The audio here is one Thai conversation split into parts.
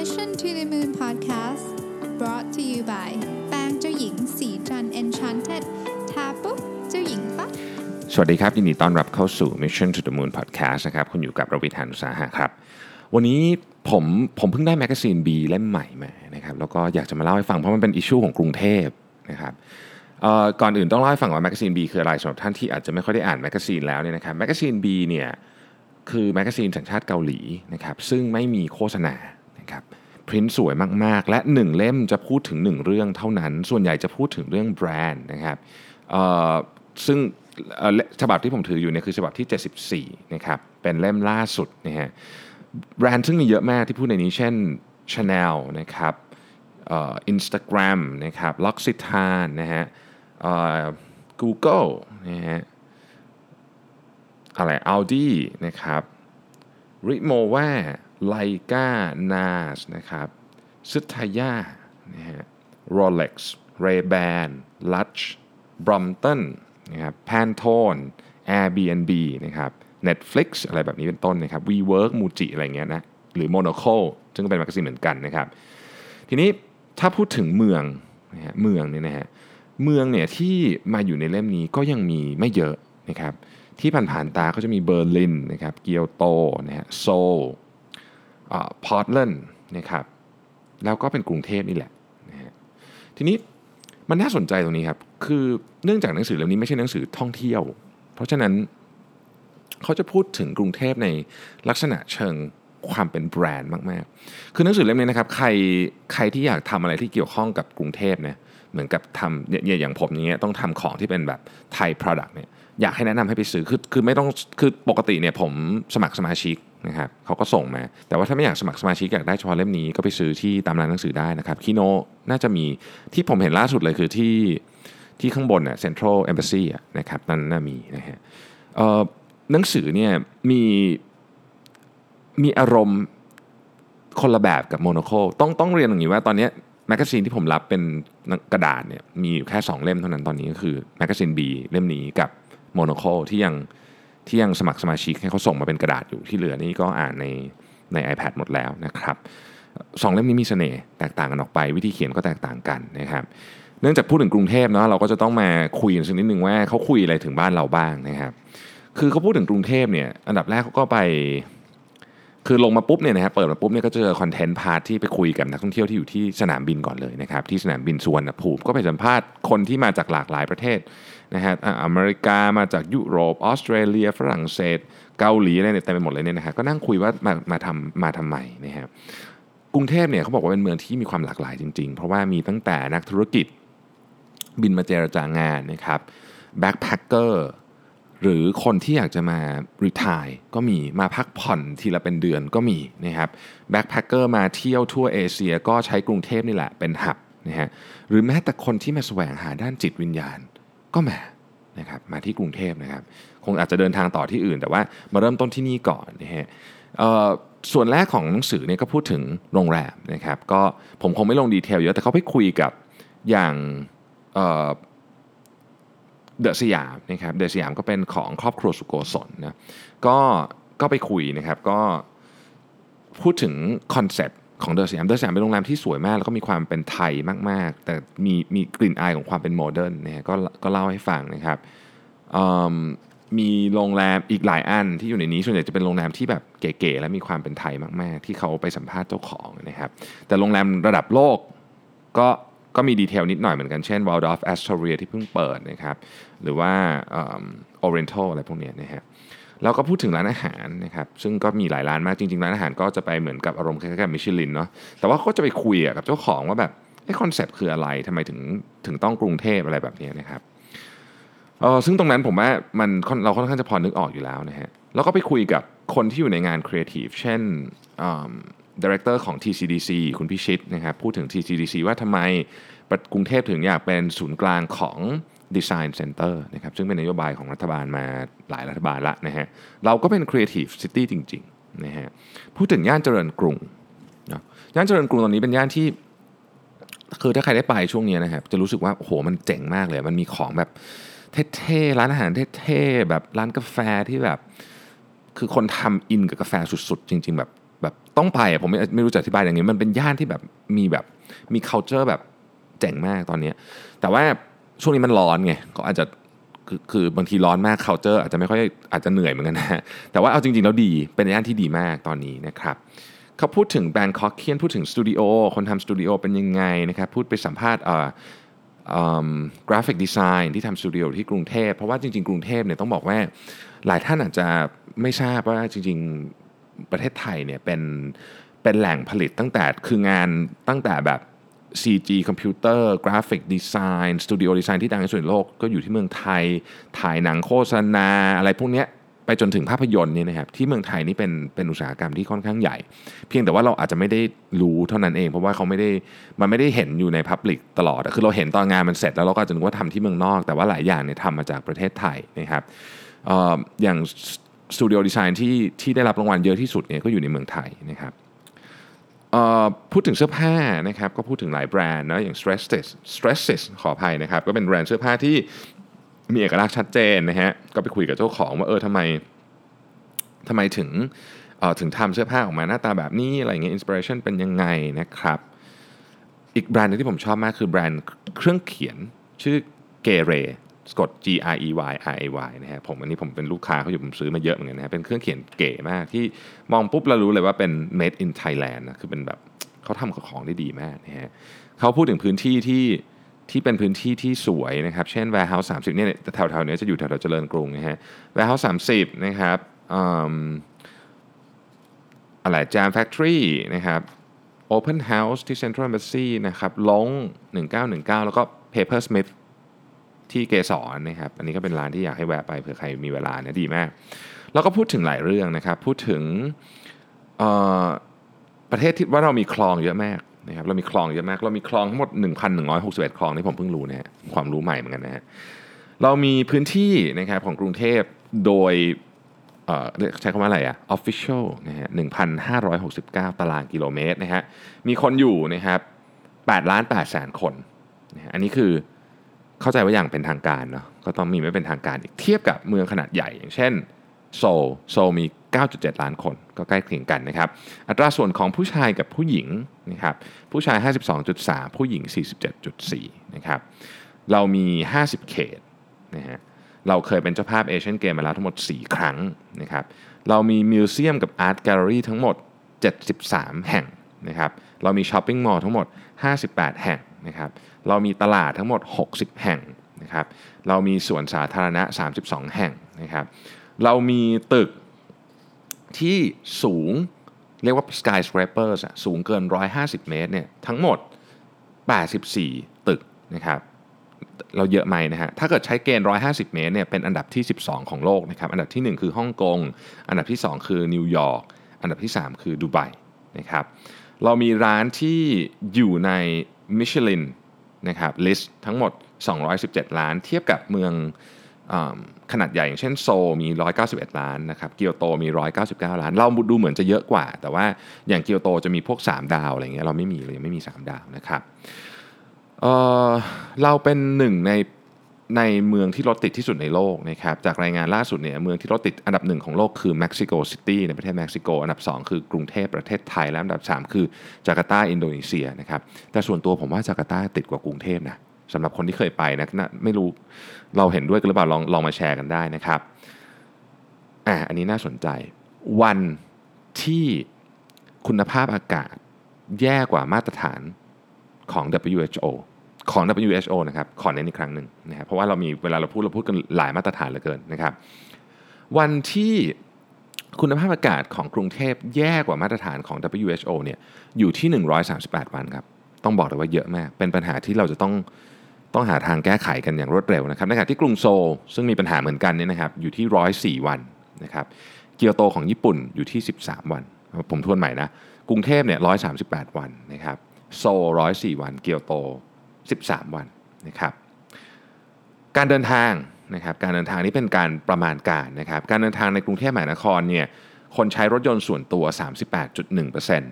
Mission to the Moon Podcast brought to you by แป้งเจ้าหญิงศรีจันทร์ Enchanted ทาปุ๊บเจ้าหญิงปั๊บสวัสดีครับ ยินดีต้อนรับเข้าสู่ Mission to the Moon Podcast นะครับคุณอยู่กับรวิศ หาญอุตสาหะครับ วันนี้ผมผมเพิ่งได้แมกกาซีน B เล่มใหม่มานะครับแล้วก็อยากจะมาเล่าให้ฟังเพราะมันเป็น issue ของกรุงเทพนะครับก่อนอื่นต้องเล่าให้ฟังว่าแมกกาซีน B คืออะไรสำหรับท่านที่อาจจะไม่ค่อยได้อ่าน magazine แล้วเนี่ยนะครับแมกกาซีน B เนี่ยคือ magazine สัญชาติเกาหลีนะครับซึ่งไม่มีโฆษณา นะครับพริ้นสวยมากๆ และ 1 เล่มจะพูดถึง 1 เรื่องเท่านั้น ส่วนใหญ่จะพูดถึงเรื่องแบรนด์นะครับซึ่งฉบับที่ผมถืออยู่เนี่ยคือฉบับที่ 74นะครับเป็นเล่มล่าสุดนะฮะแบรนด์ซึ่งมีเยอะมากที่พูดในนี้เช่น Chanel นะครับอินสตาแกรมนะครับ L'Occitane นะฮะเอ่อ Google นะฮะอะไร Audi นะครับริโมเว่ Rimowa Leica NAS นะครับ Tsutaya นะฮะ Rolex Ray-Ban Lush Brompton นะครับ Pantone Airbnb นะครับ Netflix อะไรแบบนี้เป็นต้นนะครับ WeWork Muji อะไรเงี้ยนะหรือ Monocle ซึ่งก็เป็น magazine เหมือนกันนะครับ ทีนี้ถ้าพูดถึงเมืองนะฮะเมืองเนี่ยนะฮะเมืองเนี่ยที่มาอยู่ในเล่มนี้ก็ยังมีไม่เยอะนะครับที่ผ่านๆตาก็จะมีเบอร์ลินนะครับเกียวโตนะฮะโซล พอร์ตแลนด์นะครับแล้วก็เป็นกรุงเทพนี่แหละนะฮะทีนี้มันน่าสนใจตรงนี้ครับ คือเนื่องจากหนังสือเล่มนี้ไม่ใช่หนังสือท่องเที่ยว เพราะฉะนั้นเขาจะพูดถึงกรุงเทพในลักษณะเชิงความเป็นแบรนด์มาก ๆ คือหนังสือเล่มนี้นะครับ ใครใครที่อยากทำอะไรที่เกี่ยวข้องกับกรุงเทพเนี่ยเหมือนกับทำเนี่ยอย่างผมอย่างเงี้ยต้องทำของที่เป็นแบบไทย product เนี่ยอยากให้แนะนำให้ไปซื้อคือคือไม่ต้องคือปกติเนี่ยผมสมัครสมาชิก นะครับเขาก็ส่งมา แต่ว่าถ้าไม่อยากสมัครสมาชิกอยากได้เฉพาะเล่มนี้ก็ไปซื้อที่ตามร้านหนังสือได้นะครับคีโนน่าจะมีที่ผมเห็นล่าสุดเลยคือที่ที่ข้างบนเนี่ยเซ็นทรัลเอมบ s ซีนะครับนั่นน่ามีนะฮะหนังสือเนี่ยมีมีอารมณ์คนละแบบกับ Monocle ต้องต้องเรียนอย่างนี้ว่าตอนนี้ magazine ที่ผมรับเป็นกระดาษเนี่ยมีอยู่แค่ 2 เล่มเท่านั้นตอนนี้ก็คือแมกกาซีน B เล่มนี้กับโมโนโคที่ยัง ที่ยังสมัครสมาชิกให้เขาส่งมาเป็นกระดาษอยู่ที่เหลือนี่ก็อ่านในใน iPad หมดแล้วนะครับสองเล่มนี้มีเสน่ห์แตกต่างกันออกไป วิธีเขียนก็แตกต่างกันนะครับเนื่องจากพูดถึงกรุงเทพเนาะเราก็จะต้องมาคุยสักนิดนึงว่าเขาคุยอะไรถึงบ้านเราบ้างนะครับ คือเขาพูดถึงกรุงเทพเนี่ยอันดับแรกเขาก็ไป คือลงมาปุ๊บเนี่ยนะครับเปิดมาปุ๊บเนี่ยก็เจอคอนเทนต์ part ที่ไปคุยกับนักท่องเที่ยวที่อยู่ที่สนามบินก่อนเลยนะครับที่สนามบินสุวรรณภูมิก็ไปสัมภาษณ์คนที่มาจากหลากหลายประเทศ นะฮะอเมริกามาจากยุโรปออสเตรเลีย ฝรั่งเศส เกาหลีอะไรเนี่ยเต็มไปหมดเลยเนี่ยนะฮะก็นั่งคุยว่ามามาทำมาทำไมนะฮะกรุงเทพเนี่ยเขาบอกว่าเป็นเมืองที่มีความหลากหลายจริง ๆ เพราะว่ามีตั้งแต่นักธุรกิจบินมาเจรจางานนะครับ backpacker หรือคนที่อยากจะมา retire ก็มีมาพักผ่อนทีละเป็นเดือนก็มีนะครับ backpacker มาเที่ยวทั่วเอเชียก็ใช้กรุงเทพนี่แหละเป็น hub นะฮะหรือแม้แต่คนที่มาแสวงหาด้านจิตวิญญาณ ก็มานะครับมาที่กรุงเทพนะครับ คงอาจจะเดินทางต่อที่อื่น แต่ว่ามาเริ่มต้นที่นี่ก่อนนะฮะส่วนแรกของหนังสือเนี่ยก็พูดถึงโรงแรมนะครับก็ผมคงไม่ลง detail เยอะแต่เขาไปคุยกับอย่างเดอะสยามนะครับเดอะสยามก็เป็นของครอบครัวสุโกศลนะก็ก็ไปคุยนะครับก็พูดถึงคอนเซ็ปต์ ของเดอะสยามเดอะสยามเป็นโรงแรมที่สวยมากแล้วก็มีความเป็นไทยมากๆ แต่มีมีกลิ่นอายของความเป็น modern นะฮะก็ก็เล่าให้ฟังนะครับมีโรงแรมอีกหลายอันที่อยู่ในนี้ส่วนใหญ่จะเป็นโรงแรมที่แบบเก๋ๆและมีความเป็นไทยมากๆ ที่เขาไปสัมภาษณ์เจ้าของนะครับ แต่โรงแรมระดับโลกก็ก็มี detail นิดหน่อยเหมือนกันเช่น Waldorf Astoria ที่เพิ่งเปิดนะครับ หรือว่า Oriental อะไรพวกนี้นะฮะ แล้วก็พูดถึงร้านอาหารนะครับซึ่งก็มีหลายร้านมากจริงๆร้านอาหารก็จะไปเหมือนกับอารมณ์คล้ายๆกับมิชลินเนาะแต่ว่าก็จะไปคุยกับเจ้าของว่าแบบไอ้คอนเซปต์คืออะไรทำไมถึงถึงต้องกรุงเทพอะไรแบบนี้นะครับเออซึ่งตรงนั้นผมว่ามันค่อนเราค่อนข้างจะพอนึกออกอยู่แล้วนะฮะแล้วก็ไปคุยกับคนที่อยู่ในงานครีเอทีฟเช่น director ของ TCDC คุณพิชิตนะครับพูดถึง TCDC ว่าทำไมกรุงเทพถึงอยากเป็นศูนย์กลางของ Design Center นะครับซึ่งเป็นนโยบายของรัฐบาลมาหลายรัฐบาลละนะฮะเราก็เป็น Creative City จริงๆนะฮะพูดถึงย่านเจริญกรุงนะย่านเจริญกรุงตอนนี้เป็นย่านที่คือถ้าใครได้ไปช่วงนี้นะครับจะรู้สึกว่าโอ้โหมันเจ๋งมากเลย มันมีของแบบเท่ๆร้านอาหารเท่ๆแบบร้านกาแฟที่แบบ คือคนทำอินกับกาแฟสุดๆ จริง ๆ แบบแบบต้องไปผมไม่ไม่รู้จะอธิบายอย่างนี้มันเป็นย่านที่แบบมีแบบมี culture แบบเจ๋งมากตอนนี้ แต่ว่า ช่วงนี้มันร้อนไงก็อาจจะคือคือบางทีร้อนมาก culture อาจจะไม่ค่อยอาจจะเหนื่อยเหมือนกันนะแต่ว่าเอาจริงๆแล้วดีเป็นย่านที่ดีมากตอนนี้นะครับเขาพูดถึงแบรนด์คอเคียนพูดถึงสตูดิโอคนทำสตูดิโอเป็นยังไงนะครับพูดไปสัมภาษณ์ graphic design ที่ทำสตูดิโอที่กรุงเทพเพราะว่าจริงๆ กรุงเทพเนี่ยต้องบอกว่าหลายท่านอาจจะไม่ทราบว่าจริงๆประเทศไทยเนี่ยเป็นเป็นแหล่งผลิตตั้งแต่คืองานตั้งแต่แบบ CG คอมพิวเตอร์กราฟิกดีไซน์สตูดิโอดีไซน์ที่ดังที่สุดในโลกก็อยู่ที่เมืองไทย ถ่ายหนังโฆษณาอะไรพวกนี้ไปจนถึงภาพยนตร์เนี่ยนะครับที่เมืองไทยนี่เป็นเป็นอุตสาหกรรมที่ค่อนข้างใหญ่ เพียงแต่ว่าเราอาจจะไม่ได้รู้เท่านั้นเอง เพราะว่าเขาไม่ได้มันไม่ได้เห็นอยู่ในพับลิกตลอด คือเราเห็นตอนงานมันเสร็จแล้วเราก็จะนึกว่าทำที่เมืองนอก แต่ว่าหลายอย่างเนี่ยทำมาจากประเทศไทยนะครับอย่างสตูดิโอดีไซน์ที่ที่ได้รับรางวัลเยอะที่สุดเนี่ยก็อยู่ในเมืองไทยนะครับ พูดถึงเสื้อผ้านะครับก็พูดถึงหลายแบรนด์นะอย่าง Stresses Stresses ขออภัยนะครับ ก็เป็นแบรนด์เสื้อผ้าที่มีเอกลักษณ์ชัดเจนนะฮะก็ไปคุยกับเจ้าของว่าเออทำไมทำไมถึงถึงทำเสื้อผ้าออกมาหน้าตาแบบนี้อะไรเงี้ย inspiration เป็นยังไงนะครับ อีกแบรนด์นึงที่ผมชอบมากคือแบรนด์เครื่องเขียนชื่อ Grey Ray สะกด G R E Y R A Y นะฮะผมอันนี้ผมเป็นลูกค้าเขาอยู่ผมซื้อมาเยอะเหมือนกันนะฮะเป็นเครื่องเขียนเก๋มากที่มองปุ๊บเรารู้เลยว่าเป็น made in Thailand นะคือเป็นแบบเขาทำของได้ดีมากนะฮะเขาพูดถึงพื้นที่ที่ที่เป็นพื้นที่ที่สวยนะครับ เช่น warehouse 30เนี่ยแถวๆนี้จะอยู่แถวๆเจริญกรุงนะฮะ warehouse 30 นะครับอะไร jam factory นะครับ open house ที่ central embassy นะครับลง1919 แล้วก็ paper smith ที่เกสรนะครับ อันนี้ก็เป็นร้านที่อยากให้แวะไปเผื่อใครมีเวลาเนะดีมาก แล้วก็พูดถึงหลายเรื่องนะครับ พูดถึงประเทศที่ว่าเรามีคลองเยอะมากนะครับเรามีคลองเยอะมาก เรามีคลองทั้งหมด 1,161 คลองที่ผมเพิ่งรู้นะฮะความรู้ใหม่เหมือนกันนะฮะเรามีพื้นที่นะครับของกรุงเทพโดยใช้คำว่าอะไรอะ official นะฮะ1,569 ตารางกิโลเมตรนะฮะมีคนอยู่นะครับ8ล้าน8แสนคนนะอันนี้คือ เข้าใจว่าอย่างเป็นทางการเนาะก็ต้องมีไม่เป็นทางการอีกเทียบกับเมืองขนาดใหญ่ อย่างเช่นโซลโซลมี 9.7 ล้านคนก็ใกล้เคียงกันนะครับ อัตราส่วนของผู้ชายกับผู้หญิงนะครับผู้ชาย 52.3 ผู้หญิง 47.4 นะครับเรามี 50 เขตนะฮะเราเคยเป็นเจ้าภาพเอเชียนเกมส์มาแล้วทั้งหมด 4 ครั้งนะครับเรามี museum กับ art gallery ทั้งหมด 73 แห่งนะครับเรามี shopping mall ทั้งหมด 58 แห่งนะครับ เรามีตลาดทั้งหมด 60 แห่งนะครับเรามีสวนสาธารณะ 32 แห่งนะครับเรามีตึกที่สูงเรียกว่า skyscrapers สูงเกิน 150 เมตรเนี่ยทั้งหมด 84 ตึกนะครับเราเยอะไหมนะฮะ ถ้าเกิดใช้เกณฑ์ 150 เมตรเนี่ยเป็นอันดับที่ 12 ของโลกนะครับ อันดับที่ 1 คือฮ่องกง อันดับที่ 2 คือนิวยอร์ก อันดับที่ 3 คือดูไบนะครับ เรามีร้านที่อยู่ในมิชลิน นะครับ list ทั้งหมด 217 ร้าน เทียบกับเมืองขนาดใหญ่อย่างเช่นโซลมี 191 ร้านนะครับเกียวโตมี 199 ร้าน เราดูเหมือนจะเยอะกว่า แต่ว่าอย่างเกียวโตจะมีพวก 3 ดาวอะไรเงี้ยเราไม่มีเลยไม่มี 3 ดาวนะครับเราเป็นหนึ่งใน ในเมืองที่รถติดที่สุดในโลกนะครับจากรายงานล่าสุดเนี่ยเมืองที่รถติดอันดับหนึ่งของโลกคือเม็กซิโกซิตี้ในประเทศเม็กซิโก อันดับ 2 คือกรุงเทพประเทศไทย และอันดับ 3 คือจาการ์ตาอินโดนีเซียนะครับแต่ส่วนตัวผมว่าจาการ์ตาติดกว่ากรุงเทพนะสำหรับคนที่เคยไปนะไม่รู้เราเห็นด้วยกันหรือเปล่าลองลองมาแชร์กันได้นะครับอะอันนี้น่าสนใจ วันที่คุณภาพอากาศแย่กว่ามาตรฐานของ WHO ของ WHO นะครับขอเน้นอีกครั้งหนึ่งนะครับเพราะว่าเรามีเวลาเราพูดเราพูดกันหลายมาตรฐานเหลือเกินนะครับ วันที่คุณภาพอากาศของกรุงเทพแย่กว่ามาตรฐานของ WHO เนี่ยอยู่ที่ 138 วันครับต้องบอกเลยว่าเยอะมาก เป็นปัญหาที่เราจะต้องต้องหาทางแก้ไขกันอย่างรวดเร็วนะครับในขณะที่กรุงโซลซึ่งมีปัญหาเหมือนกันเนี่ยนะครับอยู่ที่ 104 วันนะครับเกียวโตของญี่ปุ่นอยู่ที่ 13 วัน ผมทวนใหม่นะกรุงเทพเนี่ย138 วันนะครับโซล104 วัน เกียวโต 13 วันนะครับการเดินทางนะครับการเดินทางนี้เป็นการประมาณการนะครับการเดินทางในกรุงเทพมหานครเนี่ยคนใช้รถยนต์ส่วนตัว 38.1%น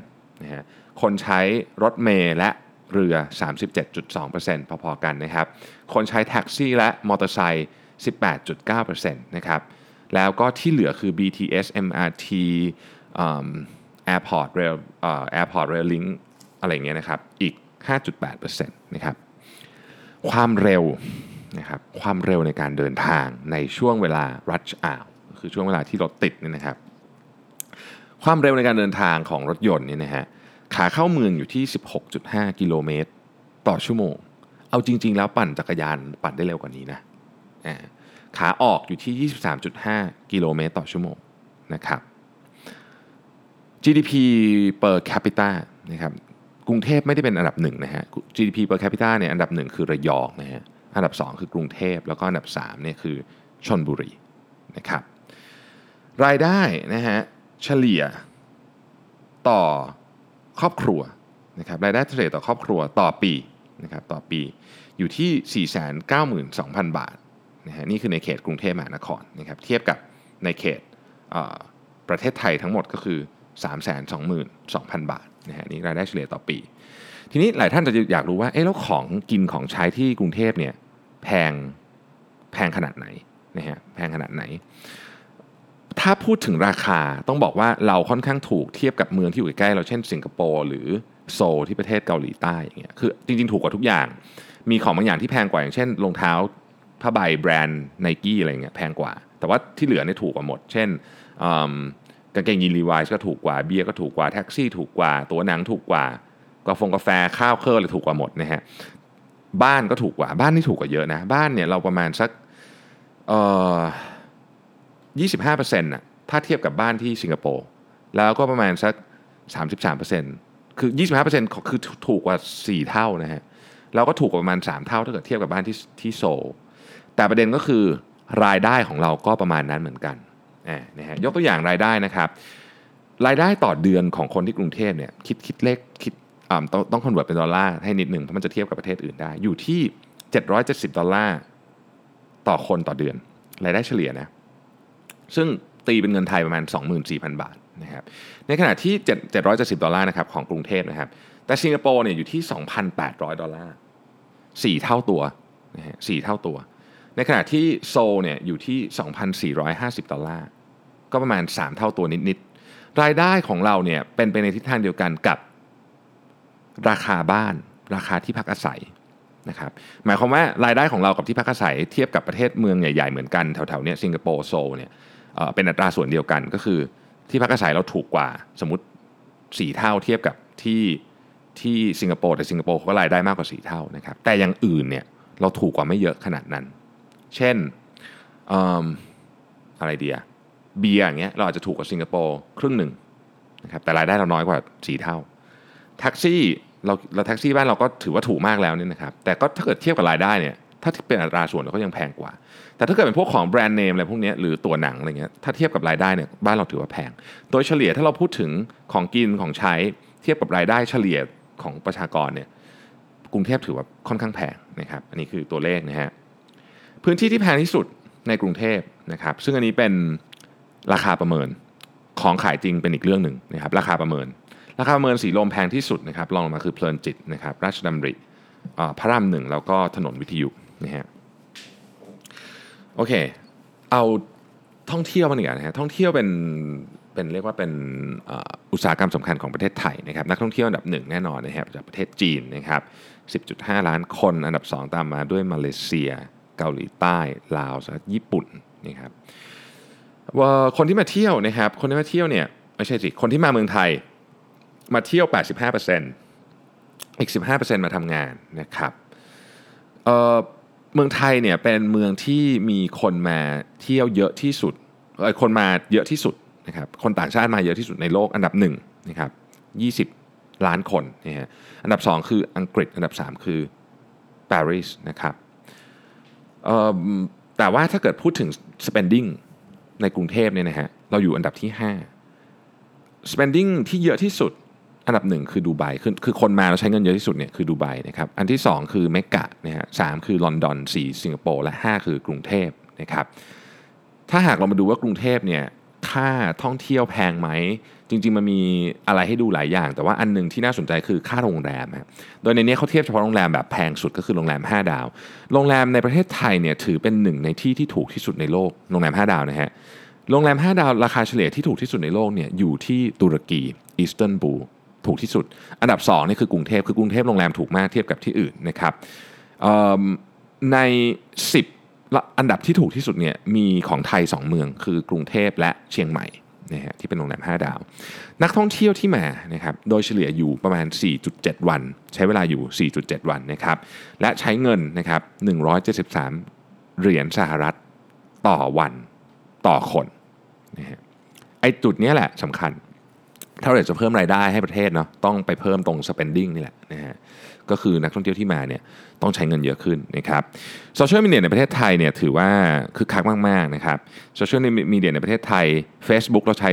ะฮะคนใช้รถเมล์และเรือ 37.2%พอๆกันนะครับ คนใช้แท็กซี่และมอเตอร์ไซค์18.9%นะครับ แล้วก็ที่เหลือคือ BTS MRT Airport Rail เอ่อ Airport Rail Link อะไรเงี้ยนะครับ อีก 5.8%นะครับ ความเร็วนะครับความเร็วในการเดินทางในช่วงเวลา rush hour คือช่วงเวลาที่รถติดเนี่ยนะครับ ความเร็วในการเดินทางของรถยนต์เนี่ยนะฮะขาเข้าเมืองอยู่ที่ 16.5 กิโลเมตรต่อชั่วโมง เอาจริง ๆ แล้วปั่นจักรยานปั่นได้เร็วกว่านี้นะขาออกอยู่ที่ 23.5 กิโลเมตรต่อชั่วโมงนะครับ GDP per capita นะครับ กรุงเทพไม่ได้เป็นอันดับหนึ่งนะฮะ GDP per capita เนี่ยอันดับหนึ่งคือระยองนะฮะ อันดับสองคือกรุงเทพ แล้วก็อันดับสามเนี่ยคือชนบุรีนะครับ รายได้นะฮะเฉลี่ยต่อครอบครัวนะครับ รายได้เฉลี่ยต่อครอบครัวต่อปีนะครับต่อปีอยู่ที่ 492,000 บาทนะฮะนี่คือในเขตกรุงเทพมหานครนะครับเทียบกับในเขตประเทศไทยทั้งหมดก็คือ 322,000 บาท นะฮะนี่รายได้เฉลี่ยต่อปี ทีนี้หลายท่านจะอยากรู้ว่าเอ๊ะแล้วของกินของใช้ที่กรุงเทพเนี่ยแพงแพงขนาดไหนนะฮะแพงขนาดไหน ถ้าพูดถึงราคาต้องบอกว่าเราค่อนข้างถูกเทียบกับเมืองที่อยู่ใกล้เราเช่นสิงคโปร์หรือโซลที่ประเทศเกาหลีใต้อย่างเงี้ยคือจริงๆ ถูกกว่าทุกอย่าง มีของบางอย่างที่แพงกว่าอย่างเช่นรองเท้าผ้าใบแบรนด์ไนกี้อะไรเงี้ยแพงกว่า แต่ว่าที่เหลือเนี่ยถูกกว่าหมด เช่นอ กางเกงยีนลีวายส์ก็ถูกกว่าเบียร์ก็ถูกกว่าแท็กซี่ถูกกว่า ตั๋วหนังถูกกว่ากาแฟกาแฟข้าวเครื่องอะไรถูกกว่าหมดนะฮะบ้านก็ถูกกว่าบ้านนี่ถูกกว่าเยอะนะ บ้านเนี่ยเราประมาณสักเอ่อ25%น่ะถ้าเทียบกับบ้านที่สิงคโปร์แล้วก็ประมาณสัก33%คือ25%คือถูกกว่า4เท่านะฮะแล้วก็ถูกกว่าประมาณ3เท่าถ้าเกิดเทียบกับบ้านที่ที่โซลแต่ประเด็นก็คือรายได้ของเราก็ประมาณนั้นเหมือนกัน นะฮะยกตัวอย่างรายได้นะครับ รายได้ต่อเดือนของคนที่กรุงเทพเนี่ยคิดคิดเลขคิดอ่าต้องต้อง convert เป็นดอลลาร์ให้นิดหนึ่งเพราะมันจะเทียบกับประเทศอื่นได้ อยู่ที่ 770 ดอลลาร์ต่อคนต่อเดือน รายได้เฉลี่ยนะ ซึ่งตีเป็นเงินไทยประมาณ 24,000 บาทนะครับในขณะที่ 7 770ดอลลาร์นะครับของกรุงเทพนะครับ แต่สิงคโปร์เนี่ยอยู่ที่ 2,800 ดอลลาร์4เท่าตัวนะฮะ4เท่าตัว ในขณะที่โซลเนี่ยอยู่ที่ 2,450 ดอลลาร์ ก็ประมาณ 3 เท่าตัวนิด ๆ รายได้ของเราเนี่ยเป็นไปในทิศทางเดียวกันกับราคาบ้าน ราคาที่พักอาศัยนะครับหมายความว่ารายได้ของเรากับที่พักอาศัยเทียบกับประเทศเมืองใหญ่ ๆ เหมือนกันแถวๆเนี้ยสิงคโปร์โซลเนี่ยเอ่อเป็นอัตราส่วนเดียวกันก็คือที่พักอาศัยเราถูกกว่าสมมติ 4 เท่าเทียบกับที่ที่สิงคโปร์แต่สิงคโปร์เขาก็รายได้มากกว่า 4 เท่านะครับแต่อย่างอื่นเนี่ยเราถูกกว่าไม่เยอะขนาดนั้น เช่นอะไรเดียเบียร์อย่างเงี้ยเราอาจจะถูกกว่าสิงคโปร์ครึ่งหนึ่งนะครับแต่รายได้เราน้อยกว่า 4 เท่าแท็กซี่เราเราแท็กซี่บ้านเราก็ถือว่าถูกมากแล้วเนี่ยนะครับแต่ก็ถ้าเกิดเทียบกับรายได้เนี่ยถ้าเป็นอัตราส่วนเราก็ยังแพงกว่า แต่ถ้าเกิดเป็นพวกของแบรนด์เนมอะไรพวกนี้หรือตัวหนังอะไรเงี้ยถ้าเทียบกับรายได้เนี่ยบ้านเราถือว่าแพง โดยเฉลี่ยถ้าเราพูดถึงของกินของใช้เทียบกับรายได้เฉลี่ยของประชากรเนี่ยกรุงเทพถือว่าค่อนข้างแพงนะครับอันนี้คือตัวเลขนะฮะ พื้นที่ที่แพงที่สุดในกรุงเทพนะครับซึ่งอันนี้เป็นราคาประเมินของขายจริงเป็นอีกเรื่องหนึ่งนะครับราคาประเมิน ราคาประเมินสีลมแพงที่สุดนะครับรองลงมาคือเพลินจิตนะครับราชดำริพระรามหนึ่งแล้วก็ถนนวิทยุนะฮะโอเค เอาท่องเที่ยวมาหนึ่งนะฮะท่องเที่ยวเป็นเป็นเรียกว่าเป็นอุตสาหกรรมสำคัญของประเทศไทยนะครับนักท่องเที่ยวอันดับหนึ่งแน่นอนนะครับจากประเทศจีนนะครับ10.5 ล้านคนอันดับ 2 ตามมาด้วยมาเลเซีย เกาหลีใต้ลาวและญี่ปุ่นนะครับว่าคนที่มาเที่ยวนะครับ คนที่มาเที่ยวเนี่ยไม่ใช่สิคนที่มาเมืองไทยมาเที่ยว 85%อีก 15%มาทำงานนะครับเเมืองไทยเนี่ยเป็นเมืองที่มีคนมาเที่ยวเยอะที่สุดคนมาเยอะที่สุดนะครับคนต่างชาติมาเยอะที่สุดในโลกอันดับหนึ่งนะครับ20 ล้านคนนะฮะอันดับ 2 คืออังกฤษอันดับ 3 คือปารีสนะครับ แต่ว่าถ้าเกิดพูดถึง spending ในกรุงเทพเนี่ยนะฮะเราอยู่อันดับที่ 5 spending ที่เยอะที่สุดอันดับหนึ่งคือดูไบคือคือคนมาแล้วใช้เงินเยอะที่สุดเนี่ยคือดูไบนะครับอันที่ 2 คือเมกะนะฮะสามคือลอนดอนสี่สิงคโปร์และ 5 คือกรุงเทพนะครับถ้าหากเรามาดูว่ากรุงเทพเนี่ยค่าท่องเที่ยวแพงไหม จริง ๆ มันมีอะไรให้ดูหลายอย่าง แต่ว่าอันหนึ่งที่น่าสนใจคือค่าโรงแรมครับโดยในนี้เขาเทียบเฉพาะโรงแรมแบบแพงสุดก็คือโรงแรม 5 ดาว โรงแรมในประเทศไทยเนี่ยถือเป็นหนึ่งในที่ที่ถูกที่สุดในโลกโรงแรม 5 ดาวนะฮะโรงแรม 5 ดาวราคาเฉลี่ยที่ถูกที่สุดในโลกเนี่ยอยู่ที่ตุรกีอีสเทิร์นบูลถูกที่สุด อันดับ2นี่คือกรุงเทพคือกรุงเทพโรงแรมถูกมากเทียบกับที่อื่นนะครับใน 10 อันดับที่ถูกที่สุดเนี่ยมีของไทย 2 เมืองคือกรุงเทพและเชียงใหม่ นะฮะที่เป็นโรงแรม5 ดาว นักท่องเที่ยวที่มานะครับโดยเฉลี่ยอยู่ประมาณ 4.7 วัน ใช้เวลาอยู่ 4.7 วันนะครับและใช้เงินนะครับ173 เหรียญสหรัฐต่อวันต่อคนนะฮะไอจุดนี้แหละสำคัญ ถ้าเราจะเพิ่มรายได้ให้ประเทศเนาะต้องไปเพิ่มตรง spending นี่แหละนะฮะ ก็คือนักท่องเที่ยวที่มาเนี่ยต้องใช้เงินเยอะขึ้นนะครับโซเชียลมีเดียในประเทศไทยเนี่ยถือว่าคึกคักมากๆนะครับโซเชียลมีเดียในประเทศไทย Facebook เราใช้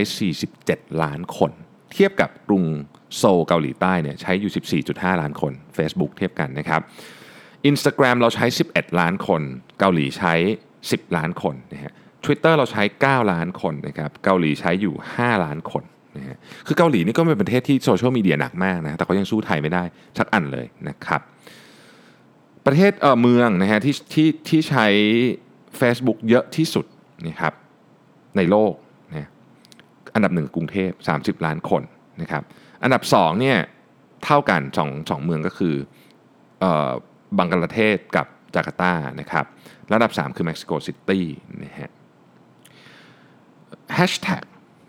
47 ล้านคน เทียบกับกรุงโซลเกาหลีใต้เนี่ยใช้อยู่ 14.5 ล้านคน Facebook เทียบกันนะครับ Instagram เราใช้ 11 ล้านคน เกาหลีใช้ 10 ล้านคนนะฮะ Twitter เราใช้ 9 ล้านคนนะครับ เกาหลีใช้อยู่ 5 ล้านคน นะฮะคือเกาหลีนี่ก็เป็นประเทศที่โซเชียลมีเดียหนักมากนะแต่ก็ยังสู้ไทยไม่ได้สักอันเลยนะครับ ประเทศเออเมืองนะฮะที่ที่ที่ใช้ Facebook เยอะที่สุดนะครับในโลกนะอันดับหนึ่งกรุงเทพ 30 ล้านคนนะครับอันดับ2เนี่ยเท่ากัน2 2เมืองก็คือเอ่อบังกลาเทศกับจาการ์ตานะครับระดับ 3 คือเม็กซิโกซิตี้นะฮะแฮชแท็ก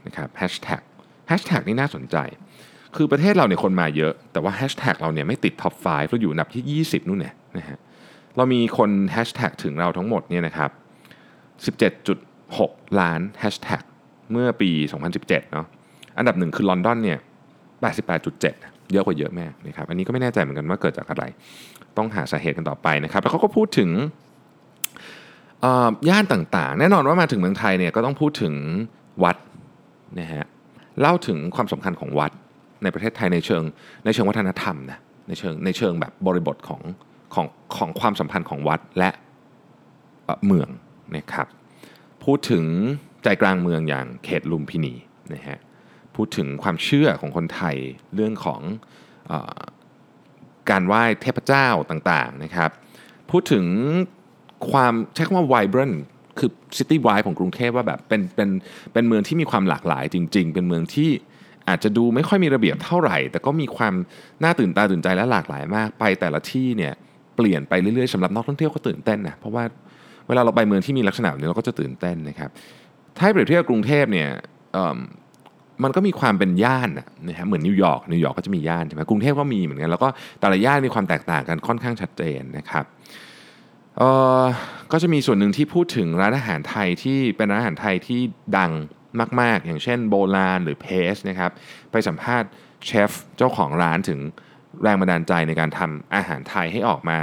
นะครับแฮชแท็ก แฮชแท็กนี่น่าสนใจ คือประเทศเราเนี่ยคนมาเยอะ แต่ว่าแฮชแท็กเราเนี่ยไม่ติด top 5 เราอยู่อันดับที่ 20 นู่นเนี่ยนะฮะเรามีคนแฮชแท็กถึงเราทั้งหมดเนี่ยนะครับ 17.6 ล้านแฮชแท็กเมื่อปี 2017 เนาะอันดับหนึ่งคือลอนดอนเนี่ย 88.7 เยอะกว่าเยอะมากนะครับ อันนี้ก็ไม่แน่ใจเหมือนกันว่าเกิดจากอะไร ต้องหาสาเหตุกันต่อไปนะครับ แล้วเขาก็พูดถึงย่านต่างๆ แน่นอนว่ามาถึงเมืองไทยเนี่ยก็ต้องพูดถึงวัดนะฮะ เล่าถึงความสำคัญของวัดในประเทศไทยในเชิง ในเชิงวัฒนธรรมนะในเชิงในเชิงแบบบริบทของของของความสัมพันธ์ของวัดและเมืองนะครับพูดถึงใจกลางเมืองอย่างเขตลุมพินีนะฮะพูดถึงความเชื่อของคนไทยเรื่องของอการไหว้เทพเจ้าต่างๆนะครับพูดถึงความใช้คำว่า vibrant คือซิตี้ไวท์ของกรุงเทพว่าแบบเป็นเป็นเป็นเมืองที่มีความหลากหลายจริง ๆ เป็นเมืองที่อาจจะดูไม่ค่อยมีระเบียบเท่าไหร่ แต่ก็มีความน่าตื่นตาตื่นใจและหลากหลายมาก ไปแต่ละที่เนี่ยเปลี่ยนไปเรื่อยๆสำหรับนักท่องเที่ยวก็ตื่นเต้นนะเพราะว่าเวลาเราไปเมืองที่มีลักษณะแบบนี้เราก็จะตื่นเต้นนะครับถ้าเปรียบเทียบกรุงเทพเนี่ยมันก็มีความเป็นย่านนะฮะเหมือนนิวยอร์กนิวยอร์กก็จะมีย่านใช่ไหมกรุงเทพก็มีเหมือนกันแล้วก็แต่ละย่านมีความแตกต่างกันค่อนข้างชัดเจนนะครับ ก็จะมีส่วนหนึ่งที่พูดถึงร้านอาหารไทยที่เป็นร้านอาหารไทยที่ดังมาก ๆ อย่างเช่นโบ.ลานหรือ Paste นะครับไปสัมภาษณ์เชฟเจ้าของร้านถึงแรงบันดาลใจในการทำอาหารไทยให้ออกมา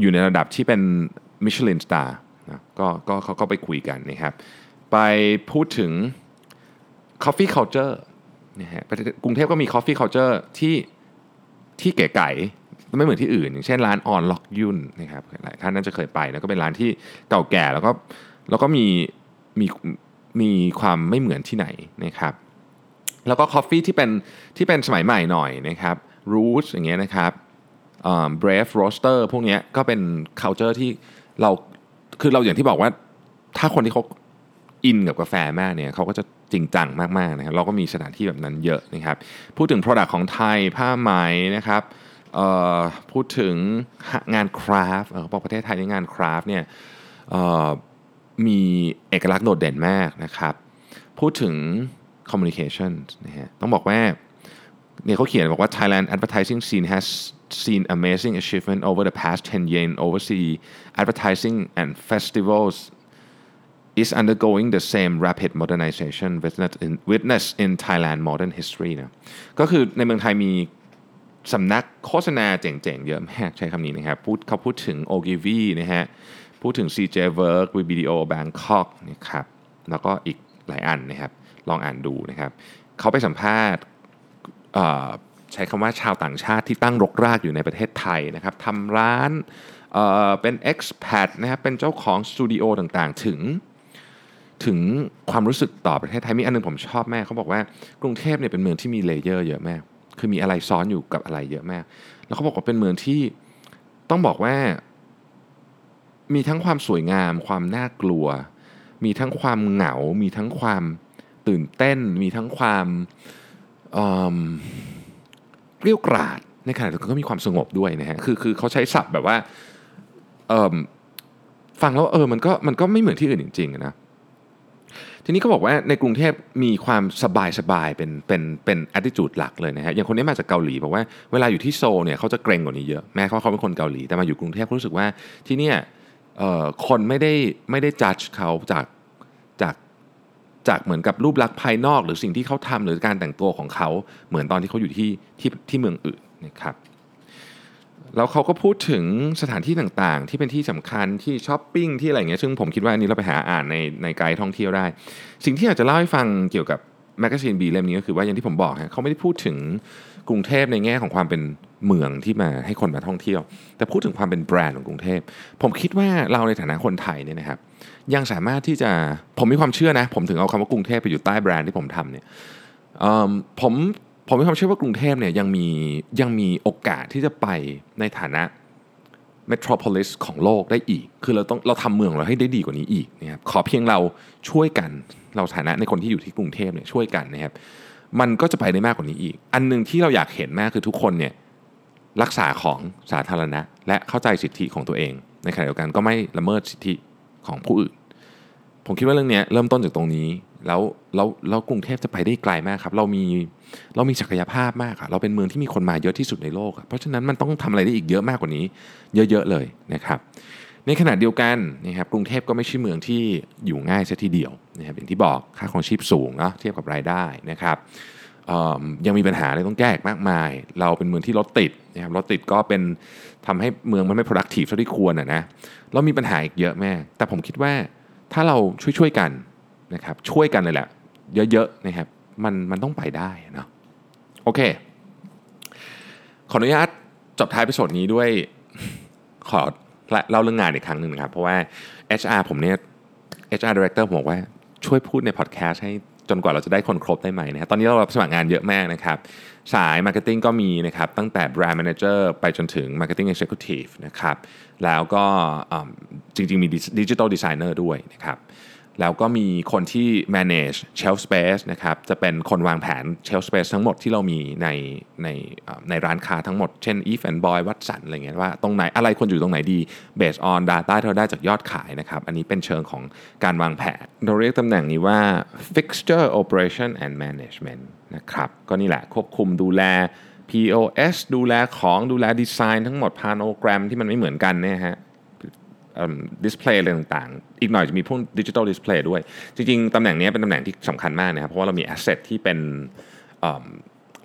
อยู่ในระดับที่เป็นมิชลิน star ก็ก็เขาก็ไปคุยกันนะครับ ไปพูดถึง Coffee Culture นะฮะกรุงเทพก็มี Coffee Culture ที่ที่เก๋ไก๋ ไม่เหมือนที่อื่น อย่างเช่นร้านออนล็อกหยุ่นนะครับหลายท่านน่าจะเคยไปนะก็เป็นร้านที่เก่าแก่แล้วก็แล้วก็มีมีมีความไม่เหมือนที่ไหนนะครับ แล้วก็ coffee ที่เป็นที่เป็นสมัยใหม่หน่อยนะครับ Roots อย่างเงี้ยนะครับ Brave Roasters พวกนี้ก็เป็น culture ที่เราคือเราอย่างที่บอกว่าถ้าคนที่เขาอินกับกาแฟมากเนี่ยเขาก็จะจริงจังมากๆนะครับเราก็มีสถานที่แบบนั้นเยอะนะครับ พูดถึง Product ของไทยผ้าไหมนะครับ พูดถึงงานคราฟต์เขาบอกประเทศไทยในงานคราฟต์เนี่ยมีเอกลักษณ์โดดเด่นมากนะครับ พูดถึง communication นะฮะต้องบอกว่าเนี่ยเขาเขียนบอกว่า Thailand advertising scene has seen amazing achievement over the past 10 years overseas advertising and festivals is undergoing the same rapid modernization witness in, witness in Thailand modern history นะก็คือในเมืองไทยมี สำนักโฆษณาเจ๋งๆ เยอะมากใช้คำนี้นะครับพูดเขาพูดถึง Ogilvy นะฮะพูดถึง CJ Work VBDO Bangkok นะครับแล้วก็อีกหลายอันนะครับลองอ่านดูนะครับเขาไปสัมภาษณ์ใช้คำว่าชาวต่างชาติที่ตั้งรกรากอยู่ในประเทศไทยนะครับทำร้านเเป็น expat นะครับเป็นเจ้าของสตูดิโอต่างๆ ถึงถึงความรู้สึกต่อประเทศไทยมีอันนึงผมชอบมากเขาบอกว่ากรุงเทพเนี่ยเป็นเมืองที่มี layer เยอะมาก คือมีอะไรซ้อนอยู่กับอะไรเยอะมาก แล้วเขาบอกว่าเป็นเมืองที่ต้องบอกว่า มีทั้งความสวยงาม ความน่ากลัว มีทั้งความเหงา มีทั้งความตื่นเต้น มีทั้งความเอิ่มเกรี้ยวกราดในขณะเดียวกันก็มีความสงบด้วยนะฮะคือคือเขาใช้ศัพท์แบบว่าเอิ่มฟังแล้วเออมันก็มันก็ไม่เหมือนที่อื่นจริงๆนะ ทีนี้ก็บอกว่าในกรุงเทพมีความสบายสบายเป็นเป็นเป็น attitude หลักเลยนะฮะอย่างคนนี้มาจากเกาหลีบอกว่าเวลาอยู่ที่โซเนี่ยเขาจะเกรงกว่านี้เยอะแม้เขาเขาเป็นคนเกาหลีแต่มาอยู่กรุงเทพเขารู้สึกว่าที่เนี่ยเอ่อคนไม่ได้ไม่ได้ judge เขาจากจากจากเหมือนกับรูปลักษณ์ภายนอก หรือสิ่งที่เขาทำหรือการแต่งตัวของเขาเหมือนตอนที่เขาอยู่ที่ที่ที่เมืองอื่นนะครับ แล้วเขาก็พูดถึงสถานที่ต่างๆ ที่เป็นที่สำคัญที่ช้อปปิ้งที่อะไรเงี้ยซึ่งผมคิดว่าอันนี้เราไปหาอ่านในในไกด์ท่องเที่ยวได้ สิ่งที่อยากจะเล่าให้ฟังเกี่ยวกับ Magazine B เล่มนี้ก็คือว่าอย่างที่ผมบอกฮะเขาไม่ได้พูดถึงกรุงเทพในแง่ของความเป็นเมืองที่มาให้คนมาท่องเที่ยว แต่พูดถึงความเป็นแบรนด์ของกรุงเทพ ผมคิดว่าเราในฐานะคนไทยเนี่ยนะครับ ยังสามารถที่จะผมมีความเชื่อนะ ผมถึงเอาคำว่ากรุงเทพไปอยู่ใต้แบรนด์ที่ผมทำเนี่ยผม ผมมีความเชื่อว่ากรุงเทพเนี่ยยังมียังมีโอกาสที่จะไปในฐานะเมโทรโพลิสของโลกได้อีก คือเราต้องเราทำเมืองเราให้ได้ดีกว่านี้อีกนะครับขอเพียงเราช่วยกันเราฐานะในคนที่อยู่ที่กรุงเทพเนี่ยช่วยกันนะครับมันก็จะไปได้มากกว่านี้อีก อันหนึ่งที่เราอยากเห็นมากคือทุกคนเนี่ยรักษาของสาธารณะ และเข้าใจสิทธิของตัวเอง ในขณะเดียวกันก็ไม่ละเมิดสิทธิของผู้อื่น ผมคิดว่าเรื่องนี้เริ่มต้นจากตรงนี้ แล้วแล้วแล้วกรุงเทพจะไปได้ไกลมากครับ เรามีเรามีศักยภาพมากอะเราเป็นเมืองที่มีคนมาเยอะที่สุดในโลกอะเพราะฉะนั้นมันต้องทำอะไรได้อีกเยอะมากกว่านี้ เยอะๆเลยนะครับ ในขณะเดียวกันนะครับกรุงเทพก็ไม่ใช่เมืองที่อยู่ง่ายซะทีเดียวนะครับอย่างที่บอกค่าครองชีพสูงเนาะเทียบกับรายได้นะครับยังมีปัญหาอะไรต้องแก้อีกมากมาย เราเป็นเมืองที่รถติดนะครับรถติดก็เป็นทำให้เมืองมันไม่ productive เท่าที่ควรอะนะเรามีปัญหาอีกเยอะแม่แต่ผมคิดว่าถ้าเราช่วยๆกัน นะครับช่วยกันเลยแหละเยอะๆนะครับมันมันต้องไปได้เนาะโอเค ขออนุญาตจบท้ายไปสดนี้ด้วยขอเล่าเรื่องงานอีกครั้งหนึ่งนะครับ เพราะว่า HR ผมเนี่ย HR Director ผมบอกว่าช่วยพูดในพอดแคสต์ให้จนกว่าเราจะได้คนครบได้ไหมนะครับตอนนี้เรารับสมัครงานเยอะมากนะครับ สาย Marketing ก็มีนะครับ ตั้งแต่ Brand Manager ไปจนถึง Marketing Executive นะครับ แล้วก็จริง ๆ มี Digital Designer ด้วยนะครับ แล้วก็มีคนที่ manage shelf space นะครับ จะเป็นคนวางแผน shelf space ทั้งหมดที่เรามีในในในร้านค้าทั้งหมด เช่น Eve and Boy วัดสันอะไรเงี้ยว่าตรงไหนอะไรควรอยู่ตรงไหนดี based on data ที่เราได้จากยอดขายนะครับ อันนี้เป็นเชิงของการวางแผน เราเรียกตำแหน่งนี้ว่า fixture operation and management นะครับ ก็นี่แหละควบคุมดูแล POS ดูแลของดูแลดีไซน์ทั้งหมด planogram ที่มันไม่เหมือนกันเนี่ยฮะ display อะไรต่างๆ อีกหน่อยจะมีพวกดิจิ t a ลดิสเพลย์ด้วย จริงๆ ตำแหน่งนี้เป็นตำแหน่งที่สำคัญมากนะครับ เพราะว่าเรามี asset ที่เป็น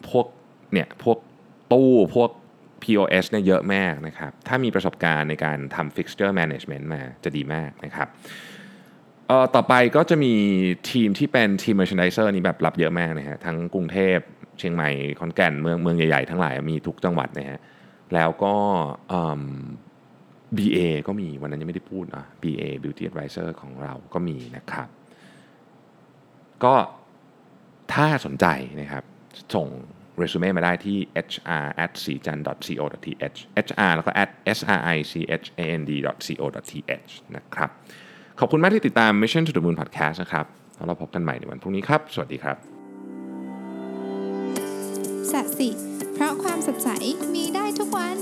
พวกเนี่ยพวกตู้พวก POS เนี่ยเยอะมากนะครับ ถ้ามีประสบการณ์ในการทำ fixture management มาจะดีมากนะครับต่อไปก็จะมีทีมที่เป็นทีม merchandiser นี่แบบรับเยอะมากนะฮะทั้งกรุงเทพเชียงใหม่ขอนแก่นเมืองเมืองใหญ่ ๆ ทั้งหลายมีทุกจังหวัดนะฮะแล้วก็ BA ก็มีวันนั้นยังไม่ได้พูดนะ BA Beauty Advisor ของเราก็มีนะครับ ก็ถ้าสนใจนะครับ ส่งเรซูเม่มาได้ที่ hr at sijan co th hr แล้วก็ at srichand.co.th นะครับ ขอบคุณมากที่ติดตาม Mission to the Moon Podcast นะครับแล้วเราพบกันใหม่ในวันพรุ่งนี้ครับ สวัสดีครับสัสิ เพราะความสดใสมีได้ทุกวัน